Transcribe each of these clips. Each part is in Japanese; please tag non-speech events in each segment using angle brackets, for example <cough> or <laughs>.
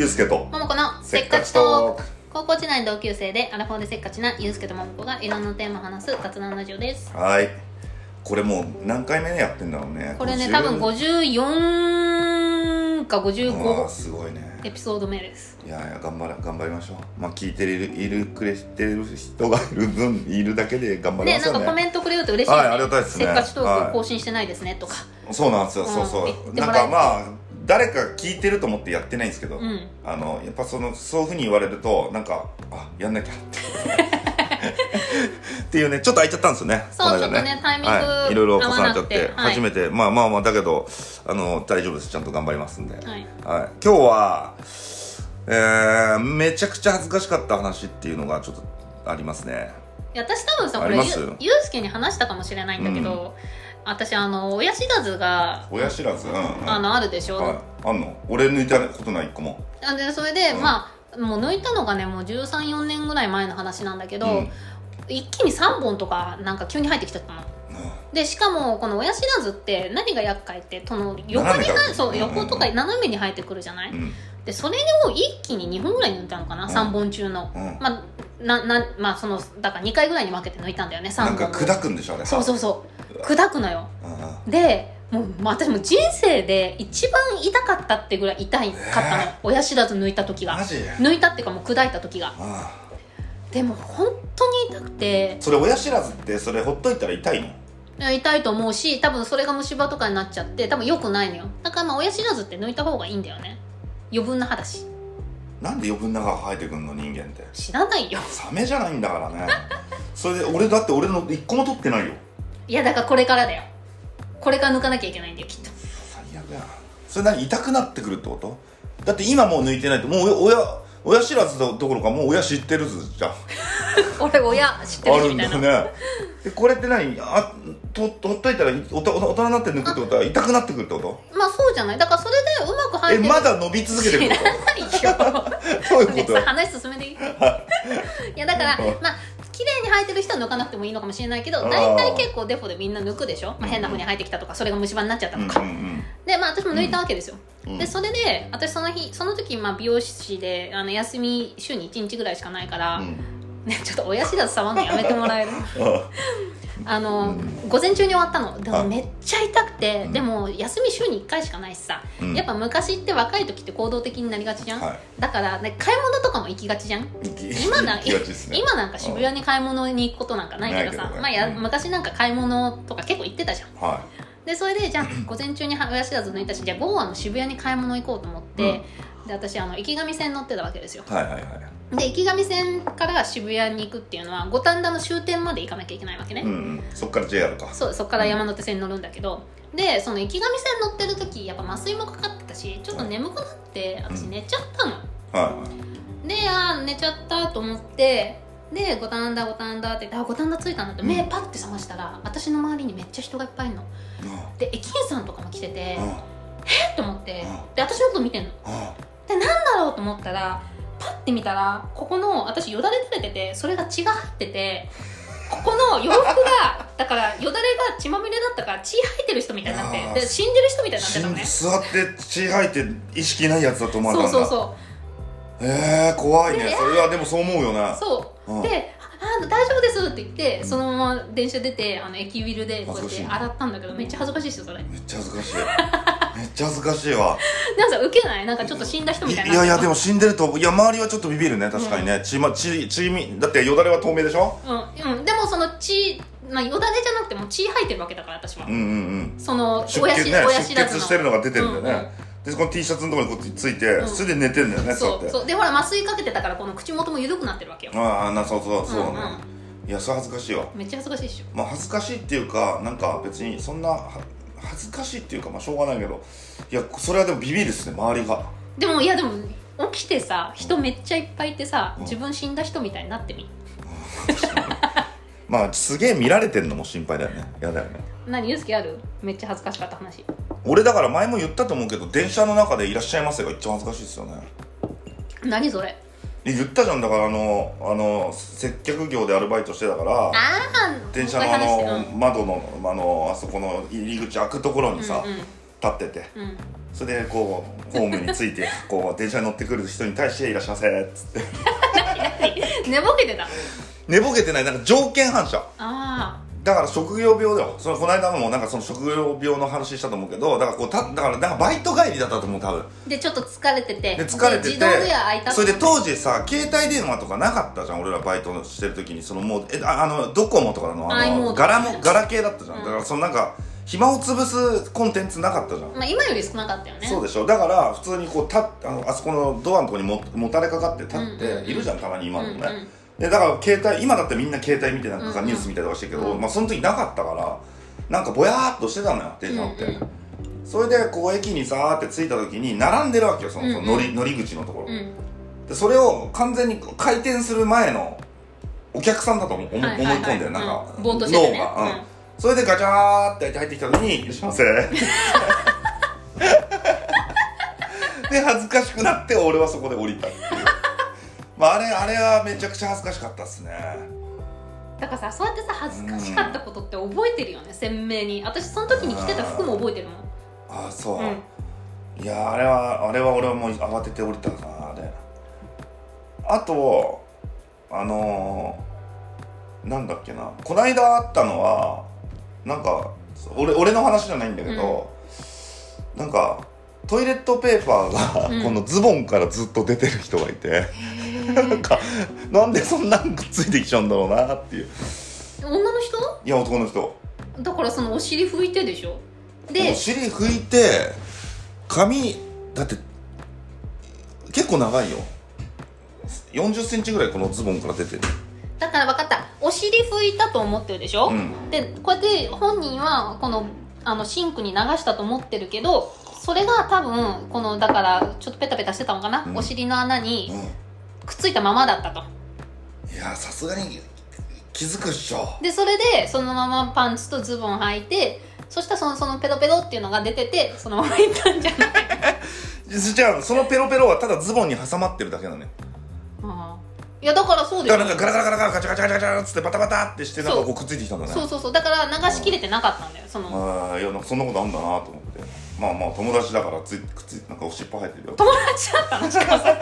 ゆうすけと。ももこのせっかちトーク。高校時代の同級生でアラフォーでせっかちなゆうすけとももこがいろんなテーマを話す雑談ラジオです。はい。これもう何回目やってんだろうね。これね50多分54かうわ55すごいね。エピソード目です。いやいや頑張ら頑張りましょう。まあ聞いてるいるくれてる人がいる分いるだけで頑張りでなんかますよねコメントくれると嬉しいよね、はいありがたいですね。せっかちトーはいク更新してないですねとか、そうなんですよ、うん。そうそうなんかまあ誰か聞いてると思ってやってないんですけど、うん。あのやっぱそのそういうふうに言われるとなんかあやんなきゃって。<laughs> っていうねちょっと空いちゃったんですよね。そうこの間ちょっとねタイミングはい、いろいろ重なっちゃってはい。初めて、まあまあまあだけどあの大丈夫です。ちゃんと頑張りますんで、はい。はい、今日は、えー、めちゃくちゃ恥ずかしかった話っていうのがちょっとありますね私多分さこれゆゆうすけに話したかもしれないんだけど、私あの親知らずが親知らず？うん、うん、あのあるでしょ、はい、あんの？俺抜いたことない一個も。あでそれで、うん。まあもう抜いたのがねもう134年ぐらい前の話なんだけど、うん。一気に3本とかなんか急に入ってきちゃったの。でしかもこの親知らずって何が厄介ってその横に斜めから生えそううんうんうん。横とか斜めに生えてくるじゃない、うんでそれを一気に2本ぐらい抜いたのかな、うん。3本中の、うん。まあななまあそのだから2回ぐらいに分けて抜いたんだよね3なん本。か砕くんでしょあれ。そうそうそう。砕くのよ。うんうん。でもうまあ私も人生で一番痛かったってぐらい痛いかったの、え親知らず抜いた時が。マジ？抜いたっていうかもう砕いた時が。あでも本当に痛くて。あそれ親知らずってそれほっといたら痛いの？痛いと思うし多分それが虫歯とかになっちゃって多分良くないのよ。だからまあ親知らずって抜いた方がいいんだよね余分な歯だし。なんで余分な歯が生えてくんの人間って。知らないよ。サメじゃないんだからね。<laughs> それで俺だって俺の一個も取ってないよ。いやだからこれからだよ。これから抜かなきゃいけないんだよきっと。最悪やそれ何痛くなってくるってこと？だって今もう抜いてないともう親親知らずどころかもう親知ってるずじゃん <laughs> 俺親知ってあるんるしみたいな。だよねでこれって何？あとほっといたらおた大人になって抜くってことは痛くなってくるってこと？まあそうじゃない。だからそれでうまく入えってる。まだ伸び続けてるってこ知らないよ。<laughs> とそういうこと？話進めていい？い。やだからうん。まあ綺麗に生えてる人は抜かなくてもいいのかもしれないけどあー大体結構デフォでみんな抜くでしょ、まあ、変な風に生えてきたとかそれが虫歯になっちゃったうんとか、うんうんでまあ私も抜いたわけですよ、うん。でそれで私その日その時まあ美容師であの休み週に1日ぐらいしかないから、うん。ね、ちょっと親知らず触るのやめてもらえる？あ <laughs> あの、うん午前中に終わったの。であ。もめっちゃ痛くて、うん。でも休み週に1回しかないしさ、うん。やっぱ昔って若い時って行動的になりがちじゃん、はい。だから、ね、買い物とかも行きがちじゃん？今なね。今なんか渋谷に買い物に行くことなんかないけどさね。まあ、やうん。昔なんか買い物とか結構行ってたじゃん。はでそれでじゃあ午前中に親知らず抜いたしじゃあ午後はもう渋谷に買い物行こうと思って、で私あの池上線乗ってたわけですよ。いはいはいはいで池上線から渋谷に行くっていうのは五反田の終点まで行かなきゃいけないわけね、うんうん。そっから JR か。そうそこから山手線に乗るんだけど、でその池上線乗ってる時やっぱ麻酔もかかってたしちょっと眠くなって私寝ちゃったの、はであー寝ちゃったと思ってで五反田五反田って言ってあ五反田着いたんだって目パッて覚ましたら私の周りにめっちゃ人がいっぱいいるの。いで駅員さんとかも来ててえうん。うんっと思って。うん。で私のこと見てんの。うん。でなんだろうと思ったらパッて見たらここの私よだれ垂れててそれが血が入っててここの洋服が <laughs> だからよだれが血まみれだったから血吐いてる人みたいになってで死んでる人みたいになってたのね。座って血吐いて意識ないやつだと思われたんだそうそうそえー、怖いね。でそれはでもそう思うよなうそう。うん。で「あ大丈夫です」って言ってそのまま電車出てあの駅ビルでこうやって洗ったんだけどめっちゃ恥ずかしいですよそれ。めっちゃ恥ずかしい。めっちゃ恥ずかしいわ。なんかウケない？なんかちょっと死んだ人みいたいにな。いやいやでも死んでるといや周りはちょっとビビるね確かにね、血ま血血みだってよだれは透明でしょ？うん、うん、でもその血、まあ、よだれじゃなくても血吐いてるわけだから私は、うんうんうん。その出親し血ね出親知らずしてるのが出てるんだよね、うんでこの T シャツのところにこうついて、うん。それで寝てんだよねそう。そうでほら麻酔かけてたからこの口元も緩くなってるわけよ。ああなそうそうそうね、うんうんいやそれ恥ずかしいわ。めっちゃ恥ずかしいっしょ。まあ恥ずかしいっていうかなんか別にそんなは恥ずかしいっていうかまあしょうがないけどいやそれはでもビビるっすね周りが。でもいやでも起きてさ人めっちゃいっぱいいてさうん。自分死んだ人みたいになってみ <laughs> まあすげえ見られてんのも心配だよね。やだよね。何ユースケある？めっちゃ恥ずかしかった話。俺だから前も言ったと思うけど電車の中で「いらっしゃいませ」が一番恥ずかしいですよね。何それ？え言ったじゃん。だからあのあの接客業でアルバイトしてたからああ電車のあの窓のあのあそこの入り口開くところにさ、うんうん。立ってて。うん。それでこうホームについて <laughs> こう電車に乗ってくる人に対して「いらっしゃいませ」っつって。寝ぼけてた寝ぼけてない。なんか条件反射。あだから職業病だよ。そのこの間もなんかその職業病の話したと思うけどだからこうただからなんかバイト帰りだったと思う多分。あでちょっと疲れてて。で疲れてて自動ドア開いたそれで当時さ携帯電話とかなかったじゃん俺らバイトしてる時に。そのもうえああのドコモとかのあのガラもガラ系だったじゃん、うん。だからそのなんか暇を潰すコンテンツなかったじゃん、まあ今より少なかったよね。そうでしょ。だから普通にこうたあのあそこのドアのところにももたれかかって立って、いるじゃんたまに今でもね、うんうんでだから携帯今だってみんな携帯見てなんかうんうん。ニュース見たりとかしてるけど、うんまあその時なかったからなんかぼやーっとしてたのよ電車乗って、うんうん。それでこう駅にさーって着いた時に並んでるわけよその,、うんうん。その乗り乗り口のところ、うん。でそれを完全に回転する前のお客さんだと思思はいはいはい。思い込んでるなんか、うん脳が、うん。うん。それでガチャーって入ってきた時に「いらっしゃいませ」で恥ずかしくなって俺はそこで降りたっていうまああれあれはめちゃくちゃ恥ずかしかったっすね。だからさそうやってさ恥ずかしかったことって覚えてるよね鮮明に。私その時に着てた服も覚えてるもん。ああそう、うん。いやあれはあれは俺はもう慌てて降りたかなあれ。あとあのー、なんだっけな。こないだあったのはなんか俺俺の話じゃないんだけど、なんかトイレットペーパーが、うん。このズボンからずっと出てる人がいて、なんかなんでそんなんくっついてきちゃうんだろうなっていう。女の人？いや男の人。だからそのお尻拭いてでしょ？おで尻拭いて髪だって結構長いよ。4 0ンチぐらいこのズボンから出てる。だから分かった。お尻拭いたと思ってるでしょ、うん。でこうやって本人はこのあのシンクに流したと思ってるけどそれが多分このだからちょっとペタペタしてたのかな、うん。お尻の穴にうくっついたままだったと。んいやさすがに気づくっしょ。でそれでそのままパンツとズボン履いてそしたらそのそのペロペロっていうのが出ててそのままいったんじゃない？<laughs> じゃあそのペロペロはただズボンに挟まってるだけなのよああいやだからそうでだすよ。からなんかガラガラガラガラガチャガチャガチャガチャっつってバタバタってしてなんかこうくっついてきたんだねそうそうそうだから流しきれてなかったんだよそのああいやなんかそんなことあんだなと思ってまあまあ友達だからついくっついなんかおしっぽ生えてるよ。友達だったのしかもそれ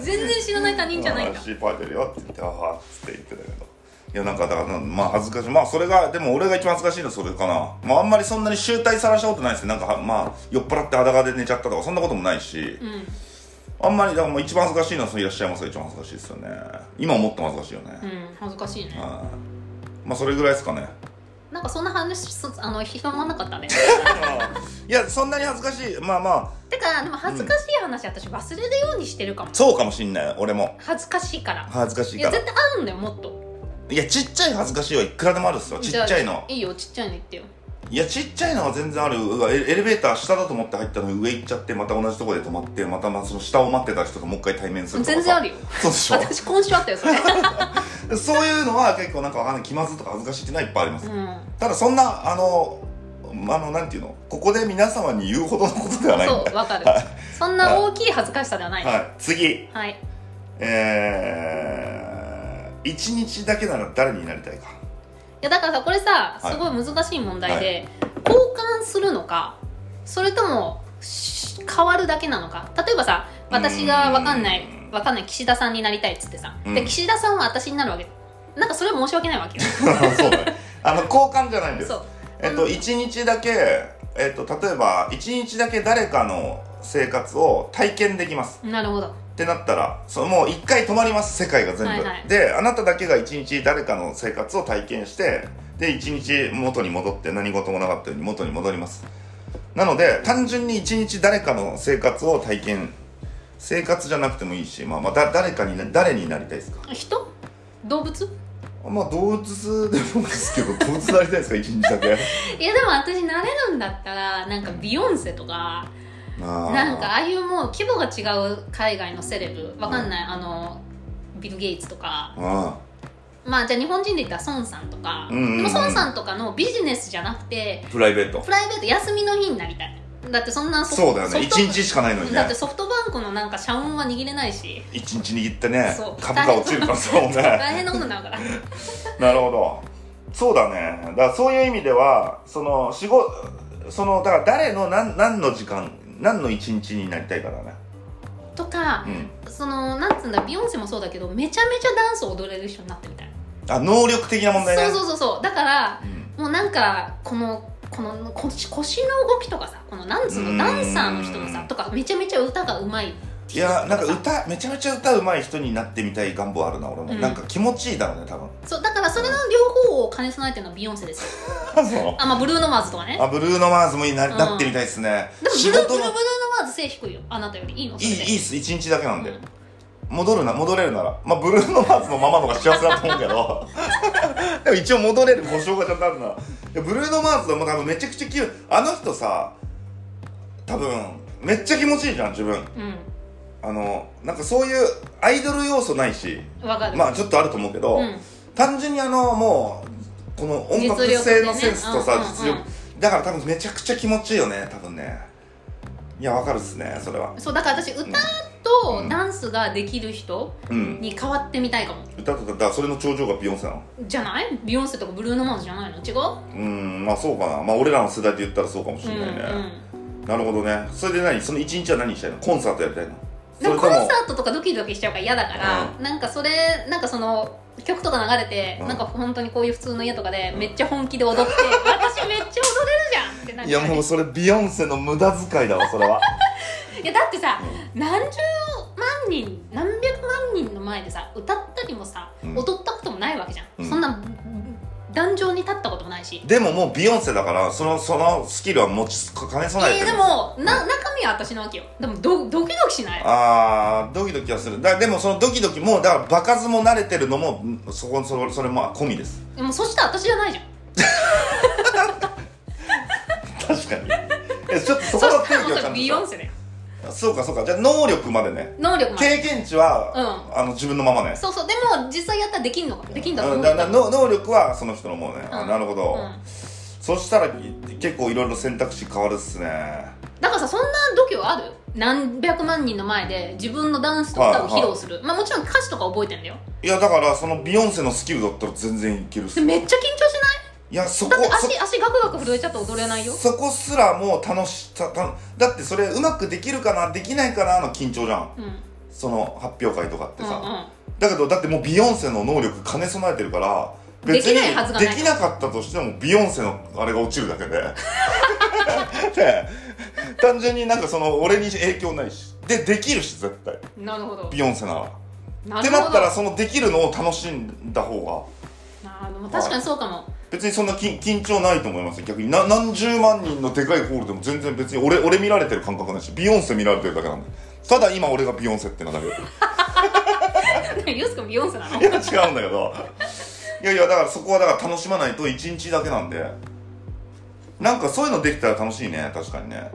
全然知らない他人じゃないんだ。あー尻尾生えてるよって言ってああっつって言ってたけど。いやなんかだからまあ恥ずかしい。まあそれがでも俺が一番恥ずかしいのはそれかな。まああんまりそんなに集大さらしたことないですねなんかはまあ酔っ払って裸で寝ちゃったとかそんなこともないし。うん。あんまりだからもう一番恥ずかしいのはそのいらっしゃいますが一番恥ずかしいですよね。今思っても恥ずかしいよね、うん恥ずかしいね。はい。まあそれぐらいですかねなんかそんな話そあの広まんなかったね。いやそんなに恥ずかしい。まあまあ。てかでも恥ずかしい話、私忘れるようにしてるかも。そうかもしんない俺も。恥ずかしいから。恥ずかしいから。いや絶対あるんだよもっと。いやちっちゃい恥ずかしいはいくらでもあるっすよ。ちっちゃいの。いいよちっちゃいの言ってよいやちっちゃいのは全然ある。エレベーター下だと思って入ったのに上行っちゃってまた同じところで止まってまたまあその下を待ってた人ともう一回対面するとかさ。全然あるよ。そうでしょ？私今週あったよそれ。<laughs> そういうのは結構なんかわかんない。気まずとか恥ずかしいってのはいっぱいあります、うん。ただそんなあのあのなんていうの？ここで皆様に言うほどのことではない。そうわかる。そんな大きい恥ずかしさではない。はい。次。はい。えー、一日だけなら誰になりたいか？いやだからさこれさはい。すごい難しい問題で、交換するのかそれともし変わるだけなのか。例えばさ私がわかんないわかんない岸田さんになりたいっつってさ、うん。で岸田さんは私になるわけ。なんかそれは申し訳ないわけよ。<laughs> そうだね。あの交換じゃないんです。えっと、1日だけ、えっと、例えば1日だけ誰かの生活を体験できます。なるほどってなったらそのもう1回止まります世界が全部、はいはい。であなただけが1日誰かの生活を体験してで1日元に戻って何事もなかったように元に戻ります。なので単純に1日誰かの生活を体験生活じゃなくてもいいし、まあ、まあだ誰かにな誰になりたいですか？人？動物？まあ動物でもですけど <laughs> 動物になりたいですか？1日だけ。いやでも私なれるんだったらなんかビヨンセとかあーなんかああいうもう規模が違う海外のセレブわかんない、あのビル・ゲイツとか。あまあじゃあ日本人で言ったら孫さんとか、うんうんうん。でも孫さんとかのビジネスじゃなくてープライベート。プライベート休みの日になりたい。だってそんなソそうだよね。ソフト1日しかないのにね。だってソフトバンクのなんか社運は握れないし。一日握ってね株価落ちるからそうね。大変なことになるから。なるほど。そうだね。だからそういう意味ではその仕事そのだから誰の何何の時間何の一日になりたいかだね。とかう、ん。そのなんつうんだビヨンセもそうだけどめちゃめちゃダンスを踊れる人になってみたい。あ能力的な問題ね。そうそうそうそう。だからうん。もうなんかこのこの腰腰の動きとかさこのなんつうのダンサーの人のさとかめちゃめちゃ歌がうまいいやなんかさ歌めちゃめちゃ歌うまい人になってみたい願望あるな俺も、うん。なんか気持ちいいだろうね多分。そうだからそれの両方を兼ね備えてるのはビヨンセですよ。<laughs> そう。あまあブルーノ・マーズとかね。あブルーノ・マーズもいいな,、うん。なってみたいですね。でもブ仕ルーブルーブルーノ・マーズ背低いよ。あなたよりいいの？そいいいいっす。1日だけなんで、うん戻るな戻れるなら。まあブルーノ・マーズのままのが幸せだと思うけど。<laughs> でも一応戻れる保証がちゃんとあるな。いやブルーノ・マーズでも多分めちゃくちゃ気分あの人さ多分めっちゃ気持ちいいじゃん自分。うあのなんかそういうアイドル要素ないしんわかる。まあちょっとあると思うけど、うん。単純にあのもうこの音楽性のセンスとさ実力,、だから多分めちゃくちゃ気持ちいいよね多分ね。いやわかるっすねそれは。そうだから私歌うん。とダンスができる人うん。に変わってみたいかも。歌とだそれの頂上がビヨンセなの。じゃない？ビヨンセとかブルーノ・マーズじゃないの？違う？うんまあそうかな。まあ俺らの世代で言ったらそうかもしれないね、なるほどね。それで何？その一日は何したいの？コンサートやりたいの？でもコンサートとかドキドキしちゃうから嫌だから、なんかそれなんかその曲とか流れて、うん。なんか本当にこういう普通の家とかでめっちゃ本気で踊って、<laughs> 私めっちゃ踊れるじゃんってなんかいやもうそれビヨンセの無駄遣いだわそれは。<laughs> いやだってさ、何十万人何百万人の前でさ歌ったりもさ、うん。踊ったこともないわけじゃん、うん。そんな壇上に立ったこともないし。でももうビヨンセだからそのそのスキルは持ち兼ね備えてる。えーでもな中身は私のわけよ。でもドドキドキしない？あードキドキはする。だでもそのドキドキもだから場数も慣れてるのもんそこそれそれも込みです。でもそしたら私じゃないじゃん。確かに。えちょっとそそこの定したらもうそれ義をちゃんとビヨンセだよそうかそうか。じゃあ能力までね。能力まで。経験値は、うあの自分のままねそうそう。でも実際やったらできんのかできんだとうん思うよだだの能力はその人のもうね、あうん。なるほど、うん。そしたら結構いろいろ選択肢変わるっすね。だからさそんな度胸ある？何百万人の前で自分のダンスと歌を披露する、まあもちろん歌詞とか覚えてんだよ。いやだからそのビヨンセのスキルだったら全然いけるっすでめっちゃ緊張しいやそこ足足ガクガク震えちゃって踊れないよ。そそこすらもう楽したただってそれうまくできるかなできないかなの緊張じゃん。うん。うんその発表会とかってさ、うんだけどだってもうビヨンセの能力兼ね備えてるからできないはずがない。できなかったとしてもビヨンセのあれが落ちるだけで。<laughs> で単純になんかその俺に影響ないし。でできるし絶対。なるほど。ビヨンセなら。なるほど。ってなったらそのできるのを楽しんだ方が。あ確かにそうかも、別にそんな緊緊張ないと思います逆に。な何十万人のでかいホールでも全然別に俺俺見られてる感覚ないしビヨンセ見られてるだけなんで。ただ今俺がビヨンセってなだけユース君ビヨンセなの？いや違うんだけど。いやいやだからそこはだから楽しまないと1日だけなんで。なんかそういうのできたら楽しいね。確かにね。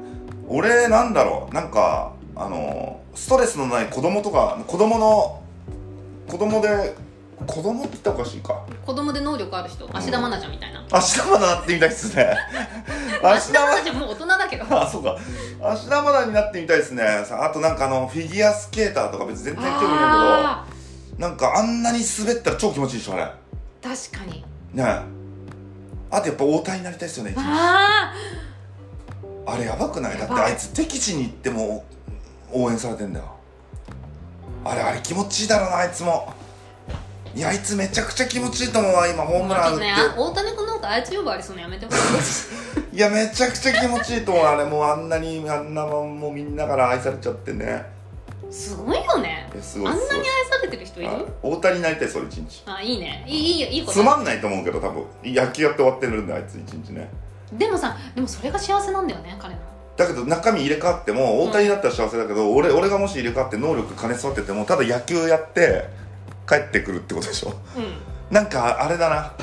俺なんだろう。なんかあのストレスのない子供とか子供の子供で子供って言ったらおかしいか。子供で能力ある人芦田愛菜ちゃんみたいな。芦田愛菜なってみたいっすね。<laughs> 芦田愛菜。ちゃんもう大人だけど。<laughs> あそうか。芦田愛菜になってみたいですね。さあとなんかあのフィギュアスケーターとか別に全然興味ないあけど。なんかあんなに滑ったら超気持ちいいでしょあれ。ー確かに。ね。えあとやっぱ大谷になりたいですよねああれやばくない？だってあいつ敵地に行っても応援されてんだよ。あれあれ気持ちいいだろうなあいつもいやあいつめちゃくちゃ気持ちいいと思うわ今ホーあムラン打って、ねあ大谷君のことあいつ呼ばわりするのやめてほしい。<laughs> いやめちゃくちゃ気持ちいいと思うあれもうあんなにあんなもんもうみんなから愛されちゃってね。すごいよね。あんなに愛されてる人いる？あ大谷になりたいそれ一日。あいいね。いいいいいいこと。つまんないと思うけど多分。野球やって終わってるんであいつ一日ね。でもさでもそれが幸せなんだよね彼のだけど中身入れ替わっても大谷だったら幸せだけど、俺俺がもし入れ替わって能力兼ね備えててもただ野球やって帰ってくるってことでしょ？うん。なんかあれだな。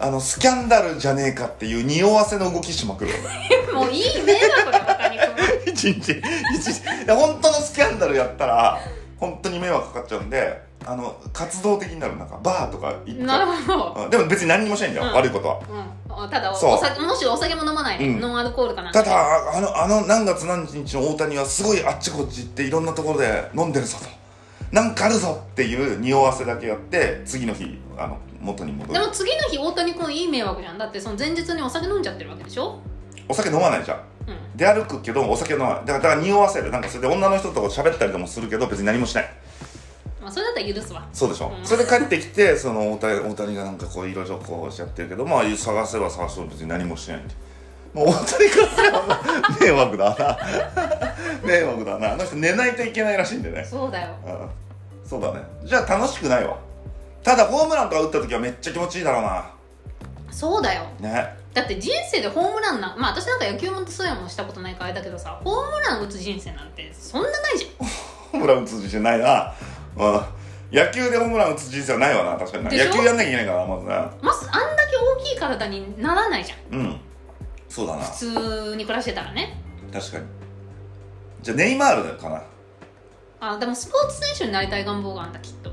あのスキャンダルじゃねえかっていう匂わせの動きしまくる <laughs> もういい迷惑だよ大谷君一日一日いや本当のスキャンダルやったら本当に迷惑かかっちゃうんであの活動的になる。なんかバーとか行ってなるほど。うん。でも別に何にもしないんだよ、うん。悪いことは。うん、ただそう。お酒もしお酒も飲まないね、うん。ノンアルコールかなただあのあの何月何日の大谷はすごいあっちこっち行っていろんなところで飲んでるぞとなんかあるぞっていう匂わせだけやって次の日あの元に戻る。でも次の日大谷君いい迷惑じゃん。だってその前日にお酒飲んじゃってるわけでしょ？お酒飲まないじゃん。うん。出歩くけどお酒飲まない。だからだから匂わせる。なんかそれで女の人と喋ったりでもするけど別に何もしない。まあそれだったら許すわ。そうでしょ、うん。それで帰ってきてその大谷大谷がなんかこういろいろこうしちゃってるけどまあ探せば探しても別に何もしないんで。もう大谷からすれば迷惑だな。<laughs> 迷惑だな。あの人寝ないといけないらしいんでね。そうだよ。うんそうだね。じゃあ楽しくないわ。ただホームランとか打った時はめっちゃ気持ちいいだろうな。そうだよ。ね。だって人生でホームランなまあ私なんか野球もそうやもんしたことないからあれだけどさホームラン打つ人生なんてそんなないじ <laughs> ホームラン打つ人生ないな。うん野球でホームラン打つ人生はないわな。確かに野球やんなきゃいけないからまずねゃんまずあんだけ大きい体にならないじゃん。うん。そうだな。普通に暮らしてたらね。確かに。じゃあネイマールかなあでもスポーツ選手になりたい願望があるんだきっと。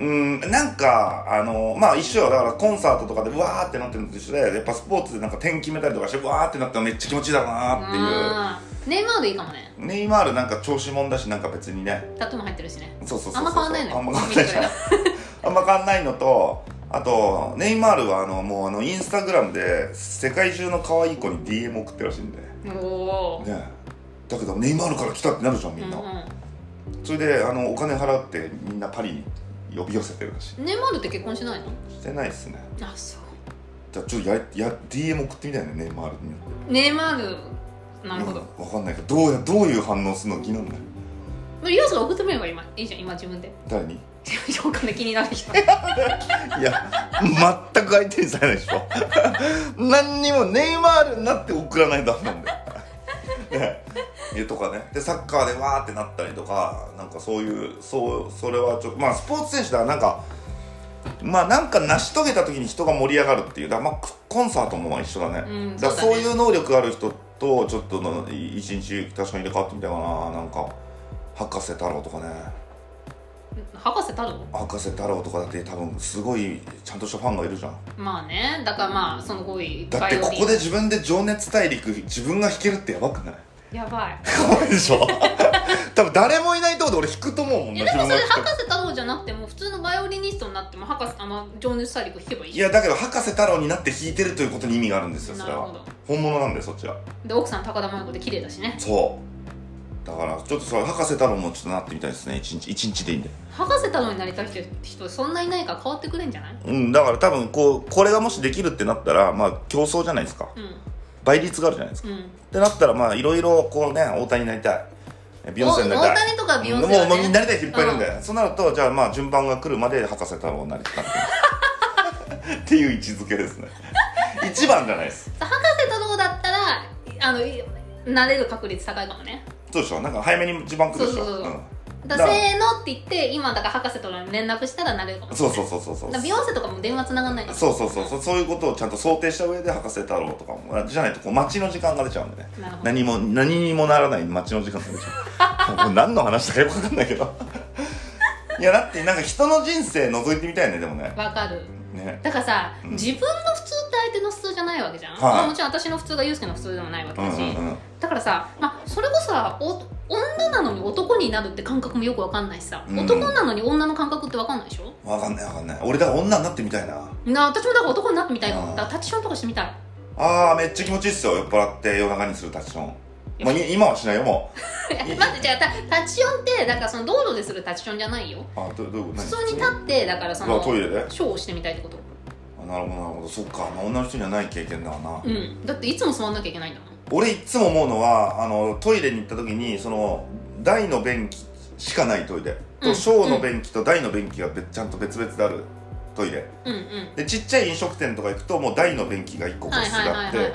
うんなんかあのまあ一緒よだからコンサートとかでうわーってなってるのと一緒でやっぱスポーツでなんか点決めたりとかしてうわーってなったらめっちゃ気持ちいいだろうなっていう。ネイマールいいかもね。ネイマールなんか調子もんだしなんか別にね。タトゥーも入ってるしねそうそうそう。あんま変わんないのよあんま変わんないじゃんあんま変わんないのとあとネイマールはあのもうあのインスタグラムで世界中の可愛い子に DM 送ってるらしいんで。おおね。だけどネイマールから来たってなるじゃんみんな、それであのお金払ってみんなパリに呼び寄せてるらしい。ネイマールって結婚しないの？してないっすね。あそう。じゃあちょっとやや DM 送ってみたいねネイマールに。ネイマールなるほど、うん、分かんないけどどうやどういう反応するの気なんだよユースが送ってみれば今。いいじゃん今自分で。誰に？<laughs> お金気になる人。<laughs> いや全く相手にされないでしょ。<laughs> 何にもネイマールになって送らないとダメなんだよ <laughs> とかね。でサッカーでわーってなったりとかなんかそういうそうそれはちょっとまあスポーツ選手だなんかまあなんか成し遂げた時に人が盛り上がるっていうだまあコンサートもまあ一緒だね、うんだからそうだね。そういう能力ある人とちょっとの一日確かに入れ替わってみたいかななんか博士太郎とかね博士太郎？博士太郎とかだって多分すごいちゃんとしたファンがいるじゃん。まあね。だからまあその5位だってここで自分で情熱大陸自分が弾けるってやばくない？やばい。やばいでしょ？<laughs> 多分誰もいないとこで俺弾くと思うもんえでもそれ博士太郎じゃなくても普通のバイオリニストになっても博士あの情熱大陸弾けばいいいやだけど博士太郎になって弾いてるということに意味があるんですよそれは。なるほど。本物なんだよそっちは。で奥さん高田真由子で綺麗だしね。そうだからちょっとそれ博士太郎もちょっとなってみたいですね。一日一日でいいんで。博士太郎になりたい人人そんないないから変わってくれんじゃない？うんだから多分こうこれがもしできるってなったらまあ競争じゃないですか。うん。倍率があるじゃないですか。うん。ってなったらまあいろいろこうね大谷になりたい。ビヨンセになりたい。大谷とかビヨンセはね。もうもうなりたい人いっぱいいるんで、そうなるとじゃあまあ順番が来るまで博士太郎になりたい <laughs> っていう位置づけですね。一番じゃないです。博士太郎だったらあのいなれる確率高いかもねそうでしょ。なんか早めに順番来るでしょ。そうそうそうう。ん。だせーのって言って今だから博士太郎に連絡したらなれるかもしれないそうそうそうそうそう。だからビヨンセとかも電話つながんないそうそうそうそう。そういうことをちゃんと想定した上で博士太郎とかもじゃないとこう待ちの時間が出ちゃうん。でね何も何にもならない待ちの時間が出ちゃう。<laughs> 何の話だかよく分かんないけど。<laughs> いやだってなんか人の人生覗いてみたいねでもね。わかる。ね。だからさ、うん。自分の普通相手の普通じゃないわけじゃん、はい。まあもちろん私の普通がユースケの普通でもないわけだし、うんうんうん。だからさ、まあ、それこそさお女なのに男になるって感覚もよくわかんないしさ、うん。男なのに女の感覚ってわかんないでしょ？分かんない分かんない。俺だから女になってみたいな。な私もだから男になってみたいかもあーだからタッチションとかしてみたい。あーめっちゃ気持ちいいっすよ。酔っ払って夜中にするタッチション。もうい今はしないよもえ <laughs> 待ってじゃあタタッチションってだからその道路でするタッチションじゃないよ。うあどどういうこと？普通に立ってだからそのあトイレで？ショーをしてみたいってこと？あなるほどなるほど。そっか、まあ、女の人にはない経験だわな、うん。だっていつも座んなきゃいけないんだもん。俺いっつも思うのはあのトイレに行った時にその大の便器しかないトイレ。うん。と小の便器と大の便器が別ちゃんと別々であるトイレ。うん。うん。でちっちゃい飲食店とか行くともう大の便器が1個個室があって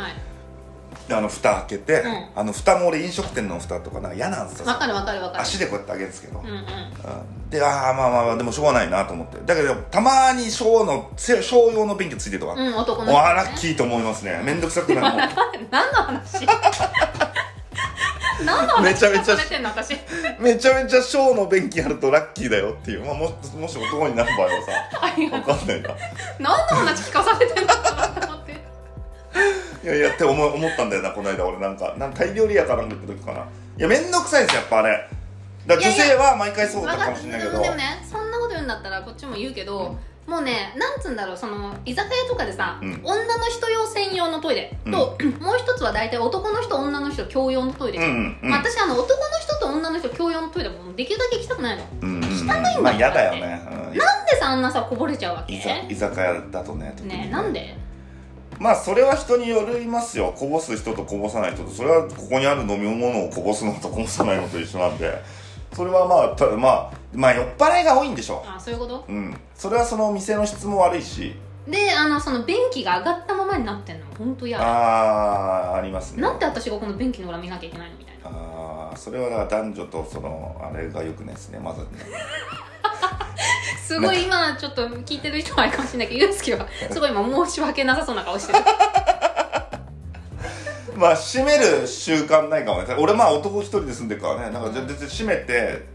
あの蓋開けて、うん。あの蓋も俺飲食店の蓋とかなんか嫌なんですよ。わかるわかるわかる。足でこうやって開けるんですけど、うんうん。うん。でああまあまあまあでもしょうがないなと思って。だけどたまに小のせ小用の便器ついてるとか、うん男のわあラねッキーと思いますね。めんどくさくなる <laughs> 何の話？<laughs> 何の話めちゃめちゃされてんの私？めちゃめちゃ小の便器あるとラッキーだよっていう、まあ、ももし男になる場合はありさがとうわかんないな。何の話聞かされてんだと思っていやいやって思い思ったんだよなこの間俺なんか。なんかタイ料理屋かなんか行った時かな。いやめんどくさいんですよやっぱあれ。だから女性は毎回そうだったかもしれないけど。でもねそんなこと言うんだったらこっちも言うけど、もうねなんつうんだろうその居酒屋とかでさ、うん。女の人用専用のトイレと、<clears throat> もう一つは大体男の人女の人共用のトイレうんうんまあ、私あの男の人と女の人共用のトイレもできるだけ行きたくないの。うんうん汚いんだまあ嫌だよね、うん。なんでさあんなさこぼれちゃうわけ？居酒屋だとねね。なんで？まあそれは人によりますよ。こぼす人とこぼさない人と。それはここにある飲み物をこぼすのとこぼさないのと一緒なんで。それはまあただまあまあ酔っ払いが多いんでしょあそういうこと？ううん。それはその店の質も悪いし。であのその便器が上がったままになってんの。本当嫌。だああありますね。なんで私がこの便器の裏見なきゃいけないの？みたいな。ああそれはだから男女とそのあれがよくないですね。まずね <laughs> すごい今ちょっと聞いてる人はあれかもしれないけどユースケはすごい今申し訳なさそうな顔してる。<laughs> まあ閉める習慣ないかもね。俺まあ男一人で住んでるからね。なんか全然閉めて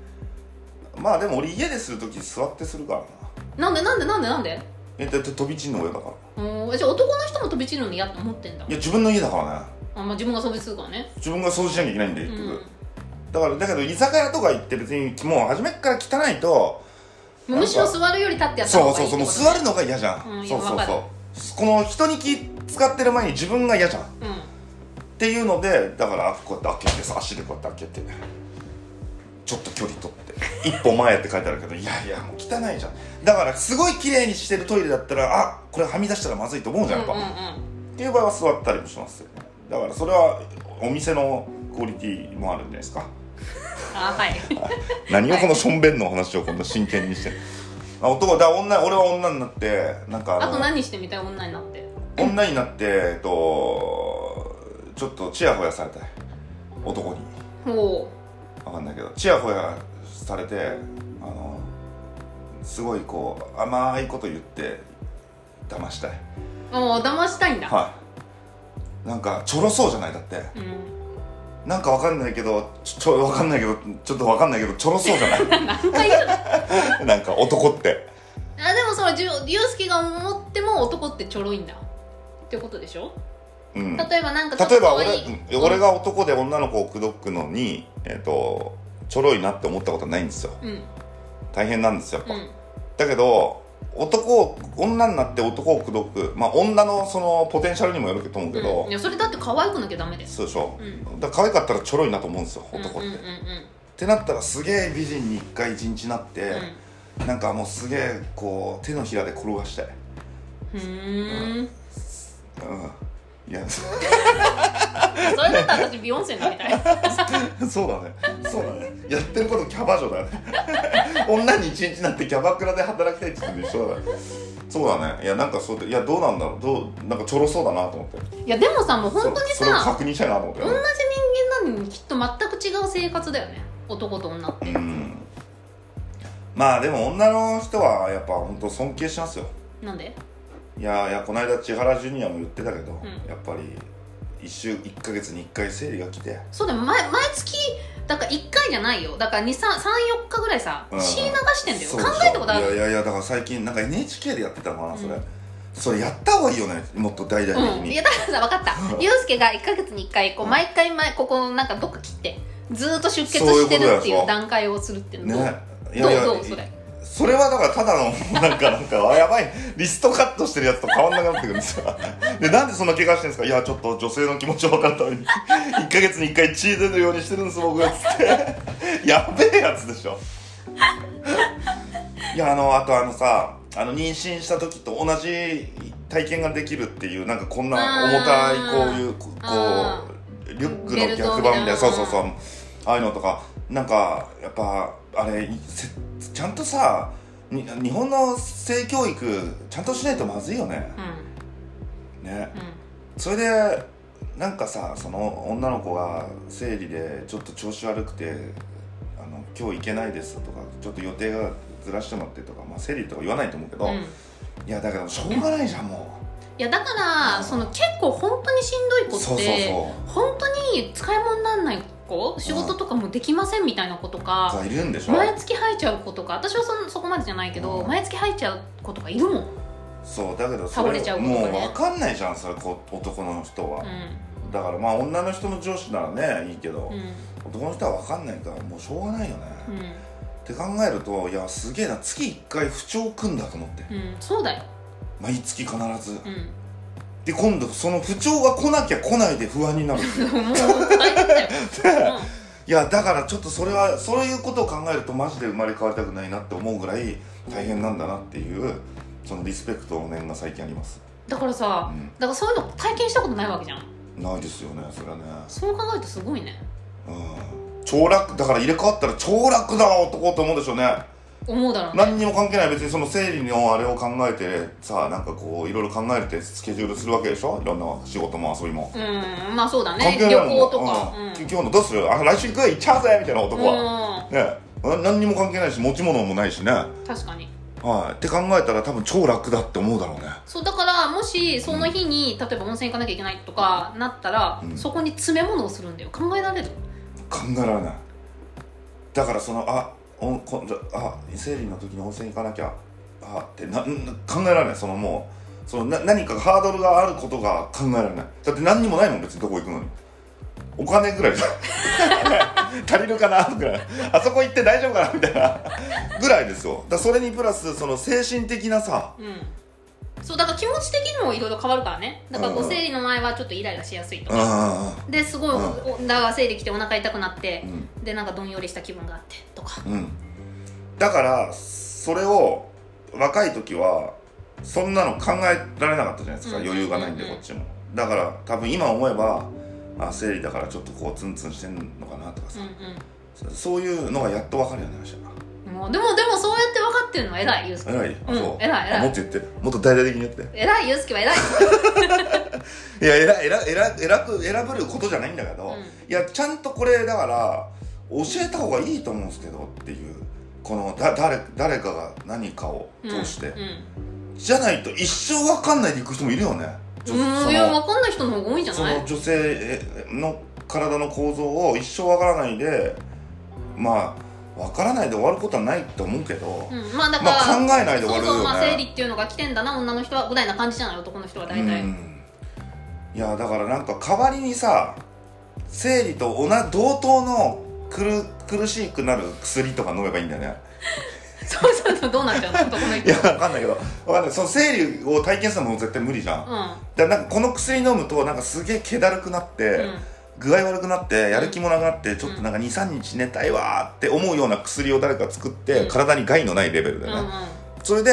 まあでも俺家でする時座ってするからな。なんでなんでなんでなんで？えだって飛び散んの親だから。うんじゃあ男の人も飛び散るの嫌って思ってんだ。いや自分の家だからね。あ、まあ、自分が飛びするからね。自分が掃除しなきゃいけないんで結局、うんだからだけど居酒屋とか行って別にもう初めっから汚いとむしろ座るより立ってやったそう方がいいそうそうもう座るのが嫌じゃん、うんそうそうそう。この人に気使ってる前に自分が嫌じゃん。っうん。ていうのでだからこうやって開けてさ足でこうやって開けてちょっと距離取って一歩前って書いてあるけどいやいやもう汚いじゃん。だからすごい綺麗にしてるトイレだったらあこれはみ出したらまずいと思うじゃんやっぱ、うんうんうん。っていう場合は座ったりもしますよね。だからそれはお店のクオリティもあるんじゃないですかあはい。<laughs> 何をこのしょんべんの話をこんな真剣にしてあ男だ女俺は女になってなんかあのあと何してみたい女になって？女になってえっとちょっとチヤホヤされたい。男に。ほわかんないけど。チヤホヤされてあのすごいこう甘いこと言って騙したい。うもう騙したいんだ。はい。なんかちょろそうじゃない？だって。うんなんかわかんないけどちょわかんないけどちょっとわかんないけどちょろそうじゃない？何回言うのなんか男って。あでもそのじゅユースケが思っても男ってちょろいんだ。ってことでしょ？うん。例えばなんか例えば俺俺が男で女の子を口説くのに、えっとちょろいなって思ったことはないんですよ。うん。大変なんですよやっぱ、うん。だけど男を女になって男を口説く。まあ女のそのポテンシャルにもよると思うけど、うん。いやそれだって可愛くなきゃダメです。そうでしょ、うん。だから可愛かったらちょろいなと思うんですよ男って、ってなったらすげえ美人に一回一日なって、うん。うんなんかもうすげえこう手のひらで転がしたいうん。うんいやそれだったら私ビヨンセになりたい。<laughs> そうだね。そうだね。やってることキャバ嬢だね。<laughs> 女に一日になってキャバクラで働きたいって言ってるの一緒だねそうだね。いやなんかそうでいやどうなんだろう。どうなんかちょろそうだなと思って。いやでもさもう本当にさ確認したいなと思って。同じ人間なのにきっと全く違う生活だよね。男と女って。うん。まあでも女の人はやっぱ本当尊敬しますよ。なんで？いやいやこの間千原ジュニアも言ってたけど、ん。やっぱり1週1か月に1回生理が来て。そうだよ毎毎月だから1回じゃないよ。だから34日ぐらいさうん血流してんだよ。考えたことある？いやいやいやだから最近なんか NHK でやってたのかなそれ、うん。それやった方がいいよねもっと大々的うん、に、いやだからさ分かった。<laughs> ユうスケが1か月に1回こううん。毎回毎ここなんかどっか切ってずーっと出血してるっていう段階をするっていうのどう？ね。いやいやどうそれ？それはだからただのなんかなんかあやばいリストカットしてるやつと変わんなくなってくるんですよ。でなんでそんな怪我してるんですか？いやちょっと女性の気持ちを分かるために。1か月に1回血出るようにしてるんです僕つって。やべえやつでしょ。いやあのあとあのさあの妊娠した時と同じ体験ができるっていうなんかこんな重たいこういうこうリュックの逆版みたいな。そうそうそう。ああいうのとかなんかやっぱあれせちゃんとさに日本の性教育ちゃんとしないとまずいよね。うん。ね。うん。それでなんかさその女の子が生理でちょっと調子悪くてあの今日行けないですとかちょっと予定がずらしてもらってとか、まあ、生理とか言わないと思うけど、うん。いやだけどしょうがないじゃんもいやだからその結構本当にしんどい子ってそうそうそ本当に使い物にならない子？仕事とかもできませんみたいな子とうかさいるんでしょ？毎月吐いちゃう子とか？私はそそこまでじゃないけどうん。毎月吐いちゃう子とかいるもん、うん、そうだけどそ倒れちゃう子とかね。もう分かんないじゃんそれこ男の人は、だからまあ女の人の上司ならねいいけど、うん。男の人は分かんないからもうしょうがないよね、うん。って考えるといやすげえな月1回不調くんだと思って。うんそうだよ。毎月必ず。うんで今度その不調が来なきゃ来ないで不安になる <laughs> もう大変だよ、<laughs> いやだからちょっとそれはそういうことを考えるとマジで生まれ変わりたくないなって思うぐらい大変なんだなっていうそのリスペクトの念が最近あります。うん、だからさ、うん。だからそういうの体験したことないわけじゃん。ないですよねそれはね。そう考えるとすごいね。うん。超楽だから入れ替わったら超楽だわ男って思うでしょうね思うだろうね。何にも関係ない別にその生理のあれを考えてさなんかこういろいろ考えてスケジュールするわけでしょ？いろんな仕事も遊びも。うんまあそうだ関ね旅行とか。うん。うん。今日のどうする？あ来週行く行っちゃうぜ！みたいな男は、はね。な何にも関係ないし持ち物もないしね。確かに。はい。って考えたら多分超楽だって思うだろうね。そうだからもしその日に、例えば温泉行かなきゃいけないとかなったら、うん。そこに詰め物をするんだよ。考えられる？考えられない。だからそのあおこあ生理の時に温泉行かなきゃ。あってな考えられない。そのもうそのな何かハードルがあることが考えられない。だって何にもないもん別にどこ行くのに。お金ぐらい <laughs> 足りるかなぐらい。あそこ行って大丈夫かなみたいな。ぐらいですよ。だそれにプラスその精神的なさ。うん。そうだから気持ち的にもいろいろ変わるからね。だからこううん生理の前はちょっとイライラしやすいとうかんですごい、だから生理来てお腹痛くなって。う、ん。でなんかどんよりした気分があってとか。うん。だからそれを若い時はそんなの考えられなかったじゃないですか、うん。余裕がないんでうんこっちもだから多分今思えばあ生理だからちょっとこうツンツンしてんのかなとかさ。うん、そういうのがやっと分かるようになりました。でもでもそうやってってるのは偉いユうスケ。偉い。あうん。そう。偉い偉い。あもっと言って。もっと大々的に言って。偉いユうスケは偉い。<laughs> いや偉い偉い偉い偉く選ぶることじゃないんだけど、うん。いやちゃんとこれだから教えた方がいいと思うんですけどっていうこのだ誰誰かが何かを通して、うん。じゃないと一生分かんないでいく人もいるよね。ちょうん、そいやの分かんない人の方が多いんじゃない？その女性の体の構造を一生分からないでまあ分からないで終わることはないと思うけど、うん、まあだから、まあ考えないで終わるよね。そうそうまあ生理っていうのが来てんだな女の人はぐらいな感じじゃない男の人は大体、うん。いやだからなんか代わりにさ生理と同じ同等の苦苦しくなる薬とか飲めばいいんだよね。<laughs> そうそうそうどうなっちゃうの？男の人。いや分かんないけど。分かんない。その生理を体験するのも絶対無理じゃん、だからなんかこの薬飲むとなんかすげえ気だるくなって、うんうん具合悪くなってやる気もなくなってちょっとなんか23日寝たいわーって思うような薬を誰か作って、うん。体に害のないレベルでね、それで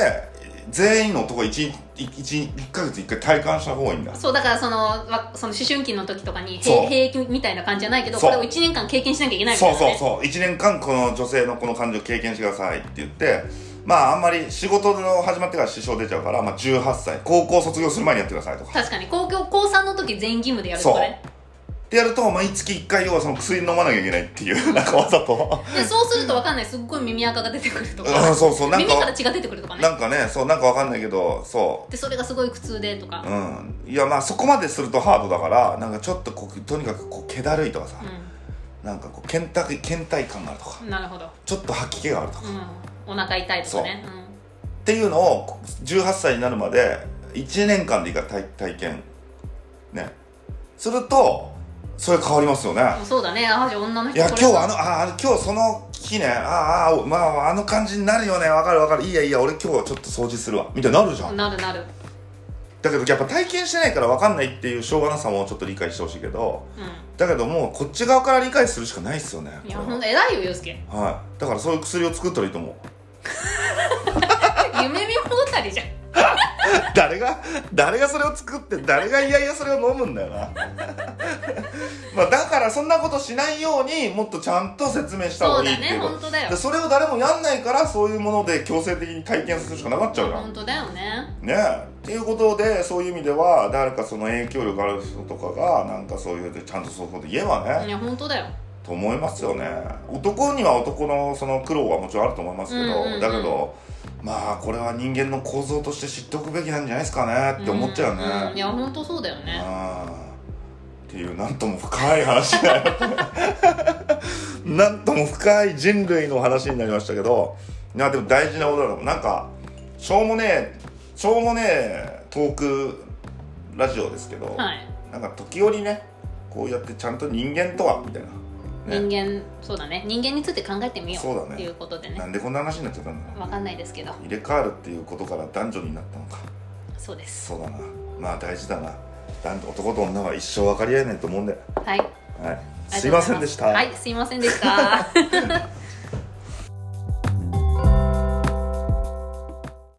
全員の男が 1, 1, 1ヶ月1回体感した方がいいんだ。そうだからそのわその思春期の時とかにそう。兵兵役みたいな感じじゃないけどこれを1年間経験しなきゃいけないみたそいうそうそう。1年間この女性のこの感情を経験してくださいって言ってまああんまり仕事の始まってから支障出ちゃうから、まあ、18歳。高校卒業する前にやってくださいとか。確かに。高校高3の時全員義務でやるとかねってやると毎月1回要はその薬飲まなきゃいけないっていう <laughs> なんかわざと。でそうすると分かんない。すっごい耳垢が出てくるとうかんそうそうなんか。耳から血が出てくるとかね。なんかねそうなんかわかんないけどそう。でそれがすごい苦痛でとか、うん、いやまあそこまでするとハードだからなんかちょっとこうとにかくこう気だるいとかさ、なんかこう倦怠倦怠感があるとか。うん、なるほど、ちょっと吐き気があるとか、っうん、お腹痛いとかね。ていうのを18歳になるまで1年間でいいから体体験。ね。するとそれ変わりますよね、うん、そうだね。あ女のいや人これ今日はあのあ今日その日ねああまああの感じになるよね。わかるわかる。いいやいいや俺今日はちょっと掃除するわ。みたいになるじゃん。なるなる。だけどやっぱ体験してないから分かんないっていうしょうがなさもちょっと理解してほしいけどうだけどもうこっち側から理解するしかないっすよねんいやほんと偉いよユうスケはい。だからそういう薬を作ったらいいと思う。<laughs> 夢見物語じゃん誰が誰がそれを作って誰がいやいやそれを飲むんだよな。まあだからそんなことしないようにもっとちゃんと説明した方そうだねがいいっていうこと本当だよ。でそれを誰もやんないからそういうもので強制的に体験するしかなくなっちゃうじゃん。本当だよね。ねえ。っていうことでそういう意味では誰かその影響力ある人とかがなんかそういうちゃんとそういうこと言えばね、いや本当だよ。と思いますよね。男には男のその苦労はもちろんあると思いますけど、うんうんうん。だけどまあこれは人間の構造として知っておくべきなんじゃないですかねって思っちゃうね、ん。ん。いや本当そうだよね。っていうなんとも深い話だよ。<laughs> なんとも深い人類の話になりましたけどいやでも大事なことだと思う。なんかしょうもねえしょうもねえトークラジオですけど、はい。なんか時折ねこうやってちゃんと人間とはみたいな人間そうだね。人間について考えてみよそうだね。うっていうことでね。なんでこんな話になっちゃったんだろうわかんないですけど。入れ替わるっていうことから男女になったのか。そうです。そうだな。まあ大事だな。男男と女は一生分かり合えないと思うんだよ。はい。はい。すいませんでした。はいすいませんでした <laughs>